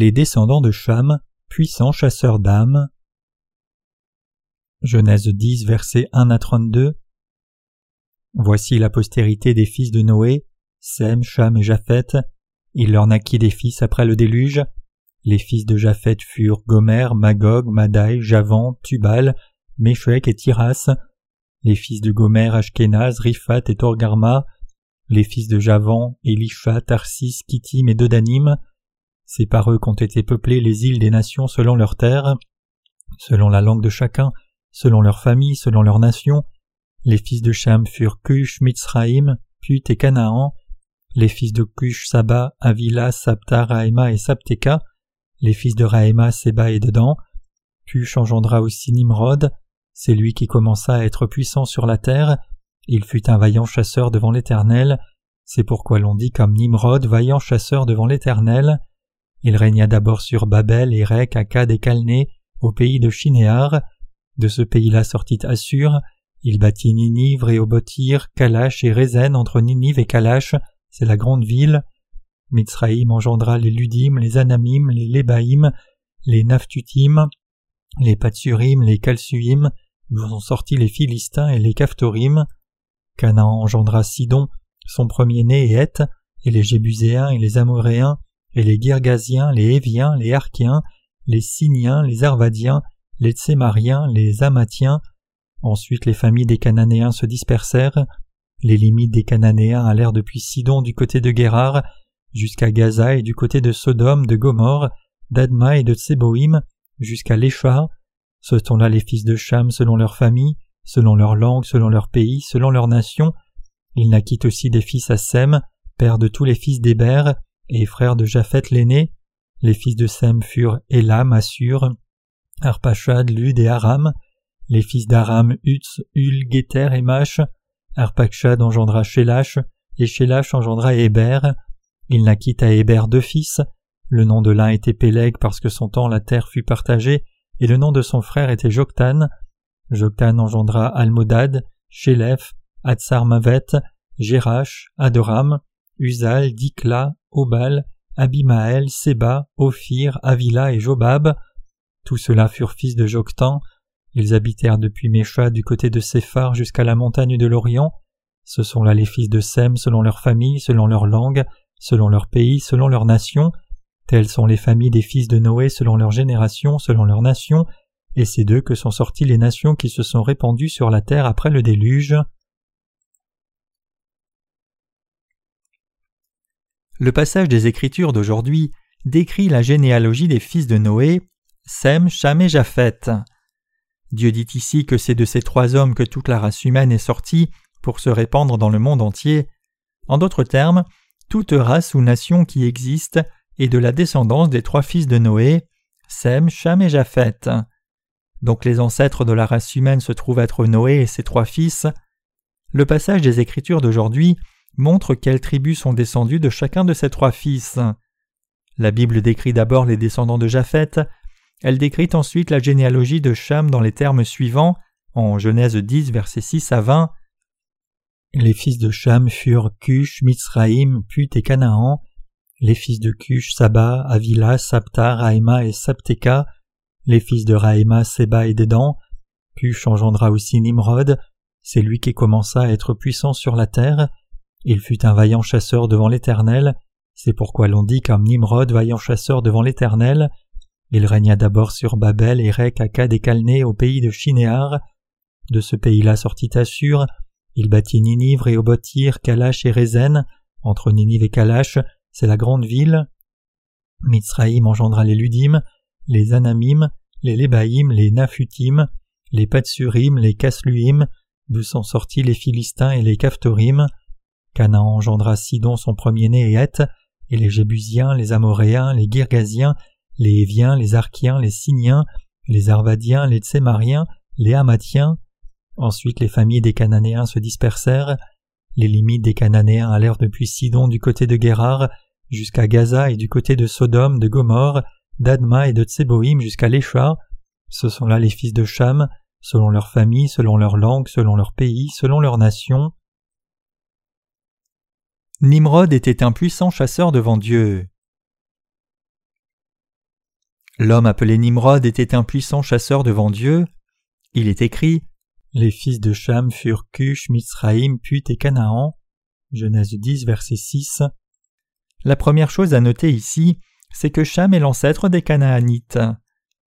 Les descendants de Cham, puissants chasseurs d'âmes. Genèse 10, versets 1 à 32. Voici la postérité des fils de Noé, Sem, Cham et Japheth. Il leur naquit des fils après le déluge. Les fils de Japheth furent Gomer, Magog, Madai, Javan, Tubal, Meshek et Tiras. Les fils de Gomer, Ashkenaz, Riphat et Torgarma. Les fils de Javan, Elisha, Tarsis, Kittim et Dodanim. C'est par eux qu'ont été peuplées les îles des nations selon leurs terres, selon la langue de chacun, selon leur famille, selon leur nation. Les fils de Cham furent Cush, Mitzraïm, Put et Canaan. Les fils de Cush, Saba, Avila, Sapta, Raïma et Sapteka. Les fils de Raïma, Seba et Dedan. Cush engendra aussi Nimrod. C'est lui qui commença à être puissant sur la terre. Il fut un vaillant chasseur devant l'Éternel. C'est pourquoi l'on dit comme Nimrod, vaillant chasseur devant l'Éternel. Il régna d'abord sur Babel, Érec, Akkad et Calné, au pays de Shinéar. De ce pays-là sortit Assur. Il bâtit Ninive, Réobotir, Kalash et Rézen entre Ninive et Kalash, c'est la grande ville. Mitzraïm engendra les Ludim, les Anamim, les Lébaïm, les Naphtutim, les Patsurim, les Kalsuim, d'où sont sortis les Philistins et les Caphtorim. Canaan engendra Sidon, son premier-né et Heth, et les Jébuséens et les Amoréens, et les Girgasiens, les Éviens, les Archiens, les Siniens, les Arvadiens, les Tsémariens, les Amathiens. Ensuite les familles des Cananéens se dispersèrent. Les limites des Cananéens allèrent depuis Sidon du côté de Guérar jusqu'à Gaza et du côté de Sodome, de Gomorre, d'Adma et de Tseboïm jusqu'à Lécha. Ce sont là les fils de Cham selon leur famille, selon leur langue, selon leur pays, selon leur nation. Il naquit aussi des fils à Sem, père de tous les fils d'Héber, et frère de Japheth l'aîné. Les fils de Sem furent Elam, Assur, Arpachad, Lud et Aram. Les fils d'Aram, Utz, Ul, Geter et Mach. Arpachad engendra Shélach, et Shélach engendra Héber. Il naquit à Héber deux fils. Le nom de l'un était Péleg parce que son temps la terre fut partagée, et le nom de son frère était Joktan. Joktan engendra Almodad, Shélef, Atsarmavet, Jérach, Adoram, Uzal, Dikla, Obal, Abimaël, Seba, Ophir, Avila et Jobab. Tous ceux-là furent fils de Joktan. Ils habitèrent depuis Mécha du côté de Séphar jusqu'à la montagne de l'Orient. Ce sont là les fils de Sem selon leur famille, selon leur langue, selon leur pays, selon leur nation. Telles sont les familles des fils de Noé selon leur génération, selon leur nation, et c'est d'eux que sont sorties les nations qui se sont répandues sur la terre après le déluge. Le passage des Écritures d'aujourd'hui décrit la généalogie des fils de Noé, Sem, Cham et Japheth. Dieu dit ici que c'est de ces trois hommes que toute la race humaine est sortie pour se répandre dans le monde entier. En d'autres termes, toute race ou nation qui existe est de la descendance des trois fils de Noé, Sem, Cham et Japheth. Donc les ancêtres de la race humaine se trouvent être Noé et ses trois fils. Le passage des Écritures d'aujourd'hui montre quelles tribus sont descendues de chacun de ces trois fils. La Bible décrit d'abord les descendants de Japheth, elle décrit ensuite la généalogie de Cham dans les termes suivants, en Genèse 10, versets 6 à 20. Les fils de Cham furent Cush, Mitzraïm, Put et Canaan. Les fils de Cush, Saba, Avila, Sapta, Raïma et Sapteka. Les fils de Raïma, Seba et Dedan. Cush engendra aussi Nimrod. C'est lui qui commença à être puissant sur la terre. Il fut un vaillant chasseur devant l'Éternel, c'est pourquoi l'on dit comme Nimrod vaillant chasseur devant l'Éternel. Il régna d'abord sur Babel, Érec, Akkad et Calné au pays de Shinéar. De ce pays-là sortit Assur. Il bâtit Ninive, Réobotir, Kalash et Rézen. Entre Ninive et Kalash, c'est la grande ville. Mitzraïm engendra les Ludim, les Anamim, les Lébaïm, les Naphutim, les Patsurim, les Kasluim, d'où sont sortis les Philistins et les Caphtorim. Canaan engendra Sidon son premier-né et Heth, et les Jébusiens, les Amoréens, les Girgasiens, les Éviens, les Archiens, les Siniens, les Arvadiens, les Tsémariens, les Hamathiens. Ensuite les familles des Cananéens se dispersèrent. Les limites des Cananéens allèrent depuis Sidon du côté de Guérar jusqu'à Gaza et du côté de Sodome, de Gomorre, d'Adma et de Tseboïm jusqu'à Lécha. Ce sont là les fils de Cham, selon leur famille, selon leur langue, selon leur pays, selon leur nation. Nimrod était un puissant chasseur devant Dieu. L'homme appelé Nimrod était un puissant chasseur devant Dieu. Il est écrit Les fils de Cham furent Cush, Mizraïm, Put et Canaan. Genèse 10, verset 6. La première chose à noter ici, c'est que Cham est l'ancêtre des Canaanites.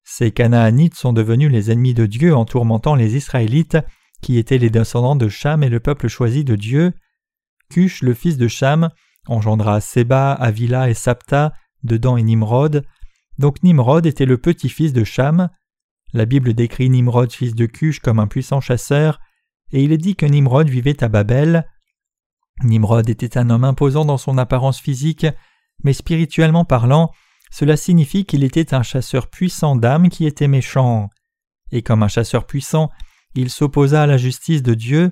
Ces Canaanites sont devenus les ennemis de Dieu en tourmentant les Israélites, qui étaient les descendants de Cham et le peuple choisi de Dieu. Le fils de Cham, engendra Seba, Avila et Sapta, dedans et Nimrod. Donc Nimrod était le petit-fils de Cham. La Bible décrit Nimrod fils de Cush comme un puissant chasseur, et il est dit que Nimrod vivait à Babel. Nimrod était un homme imposant dans son apparence physique, mais spirituellement parlant, cela signifie qu'il était un chasseur puissant d'âme qui était méchant. Et comme un chasseur puissant, il s'opposa à la justice de Dieu.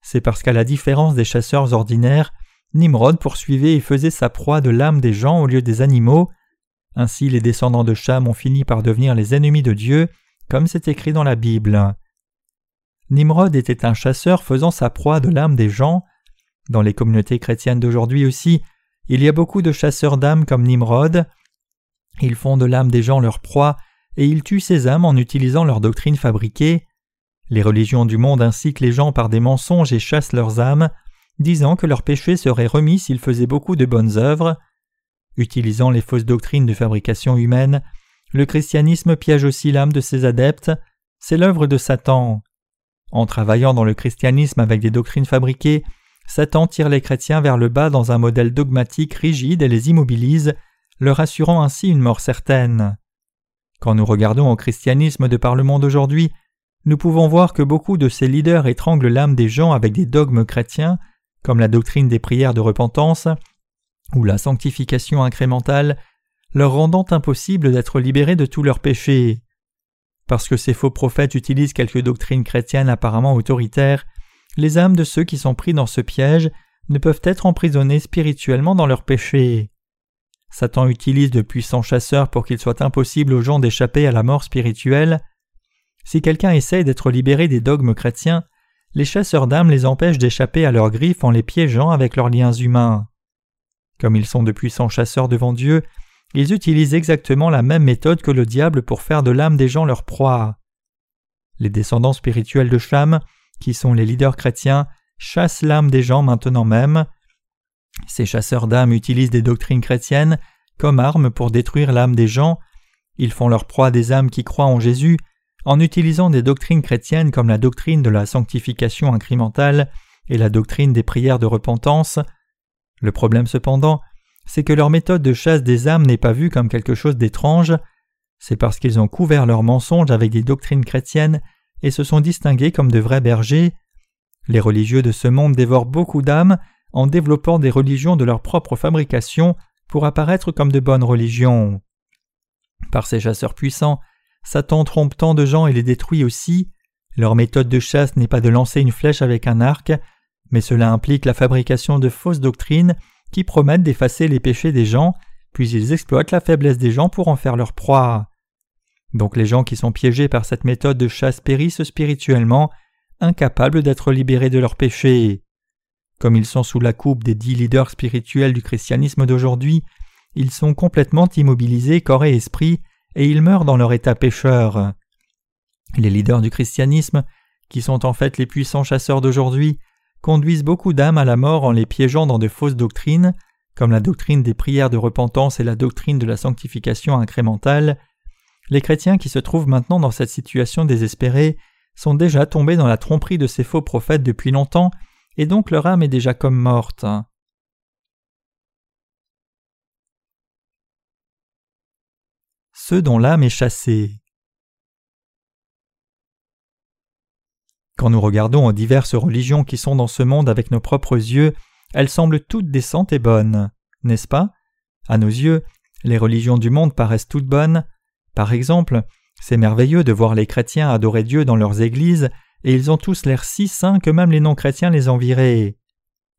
C'est parce qu'à la différence des chasseurs ordinaires, Nimrod poursuivait et faisait sa proie de l'âme des gens au lieu des animaux. Ainsi les descendants de Cham ont fini par devenir les ennemis de Dieu, comme c'est écrit dans la Bible. Nimrod était un chasseur faisant sa proie de l'âme des gens. Dans les communautés chrétiennes d'aujourd'hui aussi, il y a beaucoup de chasseurs d'âmes comme Nimrod. Ils font de l'âme des gens leur proie et ils tuent ces âmes en utilisant leurs doctrines fabriquées. Les religions du monde incitent les gens par des mensonges et chassent leurs âmes, disant que leurs péchés seraient remis s'ils faisaient beaucoup de bonnes œuvres. Utilisant les fausses doctrines de fabrication humaine, le christianisme piège aussi l'âme de ses adeptes, c'est l'œuvre de Satan. En travaillant dans le christianisme avec des doctrines fabriquées, Satan tire les chrétiens vers le bas dans un modèle dogmatique rigide et les immobilise, leur assurant ainsi une mort certaine. Quand nous regardons au christianisme de par le monde aujourd'hui, nous pouvons voir que beaucoup de ces leaders étranglent l'âme des gens avec des dogmes chrétiens, comme la doctrine des prières de repentance ou la sanctification incrémentale, leur rendant impossible d'être libérés de tous leurs péchés. Parce que ces faux prophètes utilisent quelques doctrines chrétiennes apparemment autoritaires, les âmes de ceux qui sont pris dans ce piège ne peuvent être emprisonnés spirituellement dans leurs péchés. Satan utilise de puissants chasseurs pour qu'il soit impossible aux gens d'échapper à la mort spirituelle. Si quelqu'un essaye d'être libéré des dogmes chrétiens, les chasseurs d'âmes les empêchent d'échapper à leurs griffes en les piégeant avec leurs liens humains. Comme ils sont de puissants chasseurs devant Dieu, ils utilisent exactement la même méthode que le diable pour faire de l'âme des gens leur proie. Les descendants spirituels de Cham, qui sont les leaders chrétiens, chassent l'âme des gens maintenant même. Ces chasseurs d'âmes utilisent des doctrines chrétiennes comme armes pour détruire l'âme des gens. Ils font leur proie des âmes qui croient en Jésus en utilisant des doctrines chrétiennes comme la doctrine de la sanctification incrémentale et la doctrine des prières de repentance. Le problème cependant, c'est que leur méthode de chasse des âmes n'est pas vue comme quelque chose d'étrange, c'est parce qu'ils ont couvert leurs mensonges avec des doctrines chrétiennes et se sont distingués comme de vrais bergers. Les religieux de ce monde dévorent beaucoup d'âmes en développant des religions de leur propre fabrication pour apparaître comme de bonnes religions. Par ces chasseurs puissants, Satan trompe tant de gens et les détruit aussi. Leur méthode de chasse n'est pas de lancer une flèche avec un arc, mais cela implique la fabrication de fausses doctrines qui promettent d'effacer les péchés des gens, puis ils exploitent la faiblesse des gens pour en faire leur proie. Donc les gens qui sont piégés par cette méthode de chasse périssent spirituellement, incapables d'être libérés de leurs péchés. Comme ils sont sous la coupe des dix leaders spirituels du christianisme d'aujourd'hui, ils sont complètement immobilisés corps et esprit, et ils meurent dans leur état pécheur. Les leaders du christianisme, qui sont en fait les puissants chasseurs d'aujourd'hui, conduisent beaucoup d'âmes à la mort en les piégeant dans de fausses doctrines, comme la doctrine des prières de repentance et la doctrine de la sanctification incrémentale. Les chrétiens qui se trouvent maintenant dans cette situation désespérée sont déjà tombés dans la tromperie de ces faux prophètes depuis longtemps, et donc leur âme est déjà comme morte. Ceux dont l'âme est chassée. Quand nous regardons aux diverses religions qui sont dans ce monde avec nos propres yeux, elles semblent toutes décentes et bonnes, n'est-ce pas? À nos yeux, les religions du monde paraissent toutes bonnes. Par exemple, c'est merveilleux de voir les chrétiens adorer Dieu dans leurs églises, et ils ont tous l'air si saints que même les non-chrétiens les enviraient.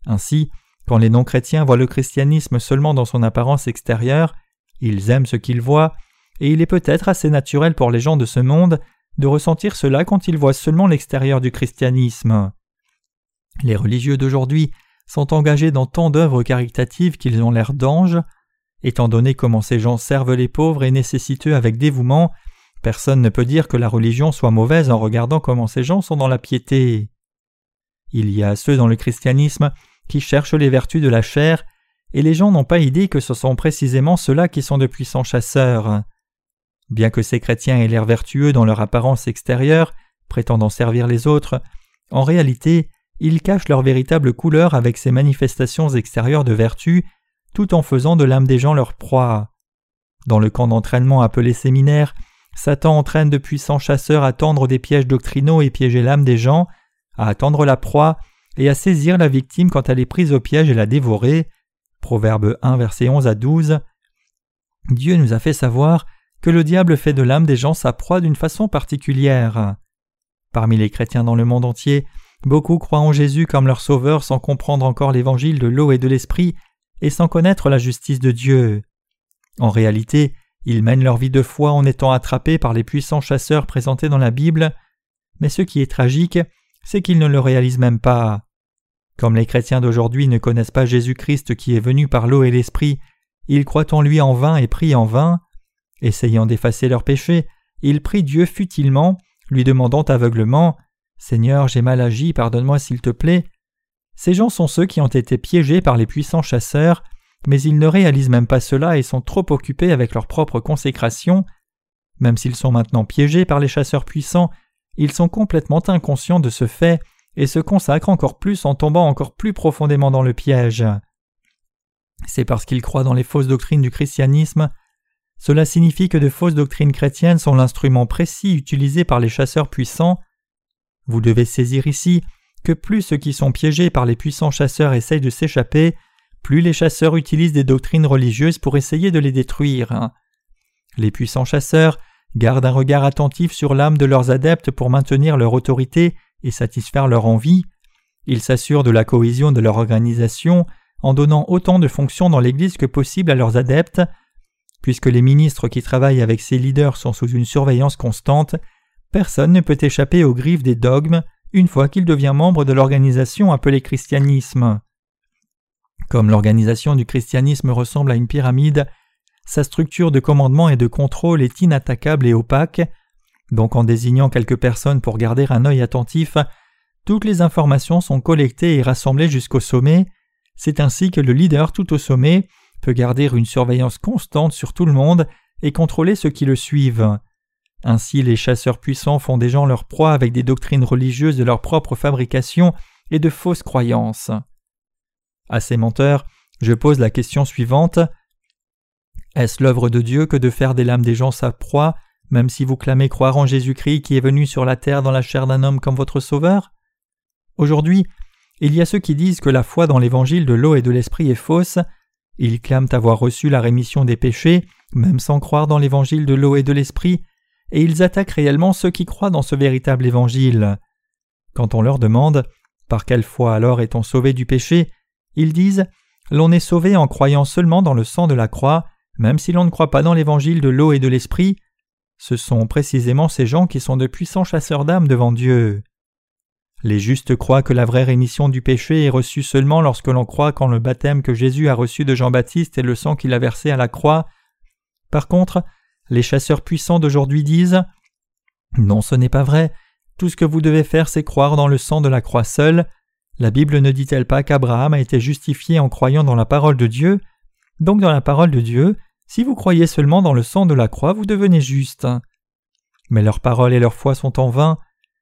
Ainsi, quand les non-chrétiens voient le christianisme seulement dans son apparence extérieure, ils aiment ce qu'ils voient, et il est peut-être assez naturel pour les gens de ce monde de ressentir cela quand ils voient seulement l'extérieur du christianisme. Les religieux d'aujourd'hui sont engagés dans tant d'œuvres caritatives qu'ils ont l'air d'anges. Étant donné comment ces gens servent les pauvres et nécessiteux avec dévouement, personne ne peut dire que la religion soit mauvaise en regardant comment ces gens sont dans la piété. Il y a ceux dans le christianisme qui cherchent les vertus de la chair, et les gens n'ont pas idée que ce sont précisément ceux-là qui sont de puissants chasseurs. Bien que ces chrétiens aient l'air vertueux dans leur apparence extérieure, prétendant servir les autres, en réalité, ils cachent leur véritable couleur avec ces manifestations extérieures de vertu, tout en faisant de l'âme des gens leur proie. Dans le camp d'entraînement appelé séminaire, Satan entraîne de puissants chasseurs à tendre des pièges doctrinaux et piéger l'âme des gens, à attendre la proie et à saisir la victime quand elle est prise au piège et la dévorer. Proverbe 1, verset 11 à 12. Dieu nous a fait savoir que le diable fait de l'âme des gens sa proie d'une façon particulière. Parmi les chrétiens dans le monde entier, beaucoup croient en Jésus comme leur sauveur sans comprendre encore l'évangile de l'eau et de l'esprit et sans connaître la justice de Dieu. En réalité, ils mènent leur vie de foi en étant attrapés par les puissants chasseurs présentés dans la Bible, mais ce qui est tragique, c'est qu'ils ne le réalisent même pas. Comme les chrétiens d'aujourd'hui ne connaissent pas Jésus-Christ qui est venu par l'eau et l'esprit, ils croient en lui en vain et prient en vain. Essayant d'effacer leurs péchés, ils prient Dieu futilement, lui demandant aveuglement Seigneur, j'ai mal agi, pardonne-moi s'il te plaît. Ces gens sont ceux qui ont été piégés par les puissants chasseurs, mais ils ne réalisent même pas cela et sont trop occupés avec leur propre consécration. Même s'ils sont maintenant piégés par les chasseurs puissants, ils sont complètement inconscients de ce fait et se consacrent encore plus en tombant encore plus profondément dans le piège. C'est parce qu'ils croient dans les fausses doctrines du christianisme. Cela signifie que de fausses doctrines chrétiennes sont l'instrument précis utilisé par les chasseurs puissants. Vous devez saisir ici que plus ceux qui sont piégés par les puissants chasseurs essayent de s'échapper, plus les chasseurs utilisent des doctrines religieuses pour essayer de les détruire. Les puissants chasseurs gardent un regard attentif sur l'âme de leurs adeptes pour maintenir leur autorité et satisfaire leur envie. Ils s'assurent de la cohésion de leur organisation en donnant autant de fonctions dans l'Église que possible à leurs adeptes. Puisque les ministres qui travaillent avec ces leaders sont sous une surveillance constante, personne ne peut échapper aux griffes des dogmes une fois qu'il devient membre de l'organisation appelée christianisme. Comme l'organisation du christianisme ressemble à une pyramide, sa structure de commandement et de contrôle est inattaquable et opaque, donc en désignant quelques personnes pour garder un œil attentif, toutes les informations sont collectées et rassemblées jusqu'au sommet, c'est ainsi que le leader tout au sommet peut garder une surveillance constante sur tout le monde et contrôler ceux qui le suivent. Ainsi les chasseurs puissants font des gens leur proie avec des doctrines religieuses de leur propre fabrication et de fausses croyances. À ces menteurs, je pose la question suivante. Est-ce l'œuvre de Dieu que de faire des lames des gens sa proie, même si vous clamez croire en Jésus-Christ qui est venu sur la terre dans la chair d'un homme comme votre sauveur? Aujourd'hui, il y a ceux qui disent que la foi dans l'évangile de l'eau et de l'esprit est fausse, ils clament avoir reçu la rémission des péchés, même sans croire dans l'évangile de l'eau et de l'esprit, et ils attaquent réellement ceux qui croient dans ce véritable évangile. Quand on leur demande Par quelle foi alors est-on sauvé du péché? ils disent L'on est sauvé en croyant seulement dans le sang de la croix, même si l'on ne croit pas dans l'évangile de l'eau et de l'esprit. Ce sont précisément ces gens qui sont de puissants chasseurs d'âmes devant Dieu. Les justes croient que la vraie rémission du péché est reçue seulement lorsque l'on croit qu'en le baptême que Jésus a reçu de Jean-Baptiste et le sang qu'il a versé à la croix. Par contre, les chasseurs puissants d'aujourd'hui disent Non, ce n'est pas vrai. Tout ce que vous devez faire, c'est croire dans le sang de la croix seule. La Bible ne dit-elle pas qu'Abraham a été justifié en croyant dans la parole de Dieu? Donc dans la parole de Dieu, si vous croyez seulement dans le sang de la croix, vous devenez juste. Mais leurs paroles et leur foi sont en vain.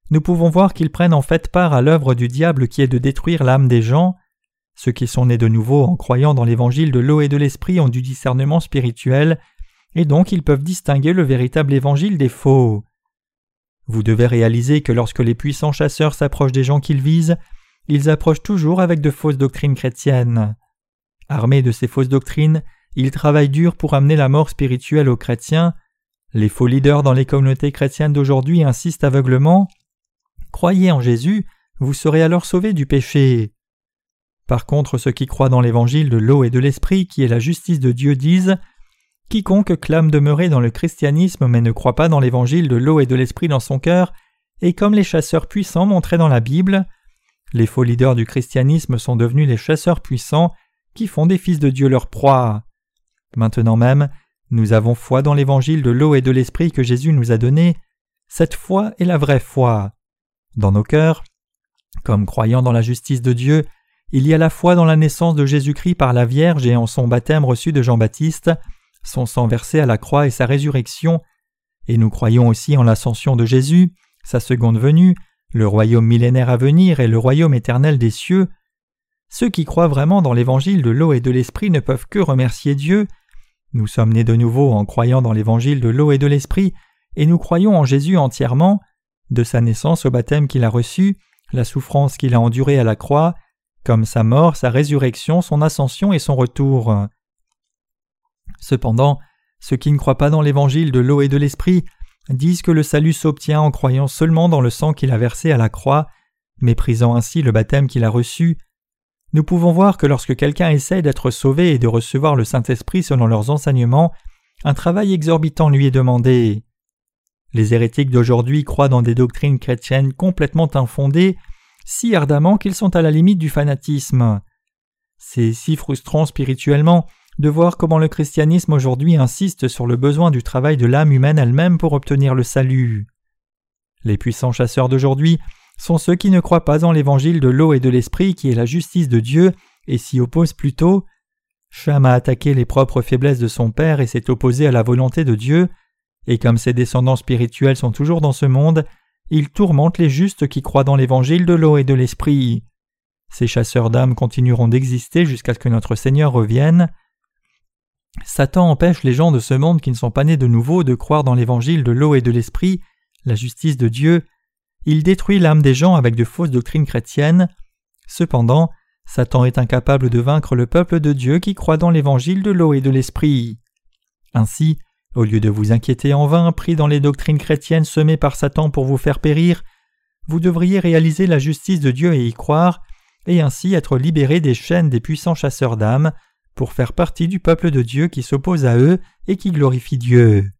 Nous pouvons voir qu'ils prennent en fait part à l'œuvre du diable qui est de détruire l'âme des gens. Ceux qui sont nés de nouveau en croyant dans l'évangile de l'eau et de l'esprit ont du discernement spirituel, et donc ils peuvent distinguer le véritable évangile des faux. Vous devez réaliser que lorsque les puissants chasseurs s'approchent des gens qu'ils visent, ils approchent toujours avec de fausses doctrines chrétiennes. Armés de ces fausses doctrines, ils travaillent dur pour amener la mort spirituelle aux chrétiens. Les faux leaders dans les communautés chrétiennes d'aujourd'hui insistent aveuglement. Croyez en Jésus, vous serez alors sauvés du péché. Par contre, ceux qui croient dans l'évangile de l'eau et de l'esprit, qui est la justice de Dieu, disent Quiconque clame demeurer dans le christianisme mais ne croit pas dans l'évangile de l'eau et de l'esprit dans son cœur, est comme les chasseurs puissants montrés dans la Bible. Les faux leaders du christianisme sont devenus les chasseurs puissants qui font des fils de Dieu leur proie. Maintenant même, nous avons foi dans l'évangile de l'eau et de l'esprit que Jésus nous a donné. Cette foi est la vraie foi. Dans nos cœurs, comme croyant dans la justice de Dieu, il y a la foi dans la naissance de Jésus-Christ par la Vierge et en son baptême reçu de Jean-Baptiste, son sang versé à la croix et sa résurrection, et nous croyons aussi en l'ascension de Jésus, sa seconde venue, le royaume millénaire à venir et le royaume éternel des cieux. Ceux qui croient vraiment dans l'évangile de l'eau et de l'esprit ne peuvent que remercier Dieu. Nous sommes nés de nouveau en croyant dans l'évangile de l'eau et de l'esprit, et nous croyons en Jésus entièrement, de sa naissance au baptême qu'il a reçu, la souffrance qu'il a endurée à la croix, comme sa mort, sa résurrection, son ascension et son retour. Cependant, ceux qui ne croient pas dans l'évangile de l'eau et de l'esprit disent que le salut s'obtient en croyant seulement dans le sang qu'il a versé à la croix, méprisant ainsi le baptême qu'il a reçu. Nous pouvons voir que lorsque quelqu'un essaie d'être sauvé et de recevoir le Saint-Esprit selon leurs enseignements, un travail exorbitant lui est demandé. Les hérétiques d'aujourd'hui croient dans des doctrines chrétiennes complètement infondées, si ardemment qu'ils sont à la limite du fanatisme. C'est si frustrant spirituellement de voir comment le christianisme aujourd'hui insiste sur le besoin du travail de l'âme humaine elle-même pour obtenir le salut. Les puissants chasseurs d'aujourd'hui sont ceux qui ne croient pas en l'évangile de l'eau et de l'esprit qui est la justice de Dieu et s'y opposent plutôt. Cham a attaqué les propres faiblesses de son père et s'est opposé à la volonté de Dieu, et comme ses descendants spirituels sont toujours dans ce monde, il tourmente les justes qui croient dans l'évangile de l'eau et de l'esprit. Ces chasseurs d'âmes continueront d'exister jusqu'à ce que notre Seigneur revienne. Satan empêche les gens de ce monde qui ne sont pas nés de nouveau de croire dans l'évangile de l'eau et de l'esprit, la justice de Dieu. Il détruit l'âme des gens avec de fausses doctrines chrétiennes. Cependant, Satan est incapable de vaincre le peuple de Dieu qui croit dans l'évangile de l'eau et de l'esprit. Ainsi, au lieu de vous inquiéter en vain, pris dans les doctrines chrétiennes semées par Satan pour vous faire périr, vous devriez réaliser la justice de Dieu et y croire, et ainsi être libéré des chaînes des puissants chasseurs d'âmes, pour faire partie du peuple de Dieu qui s'oppose à eux et qui glorifie Dieu.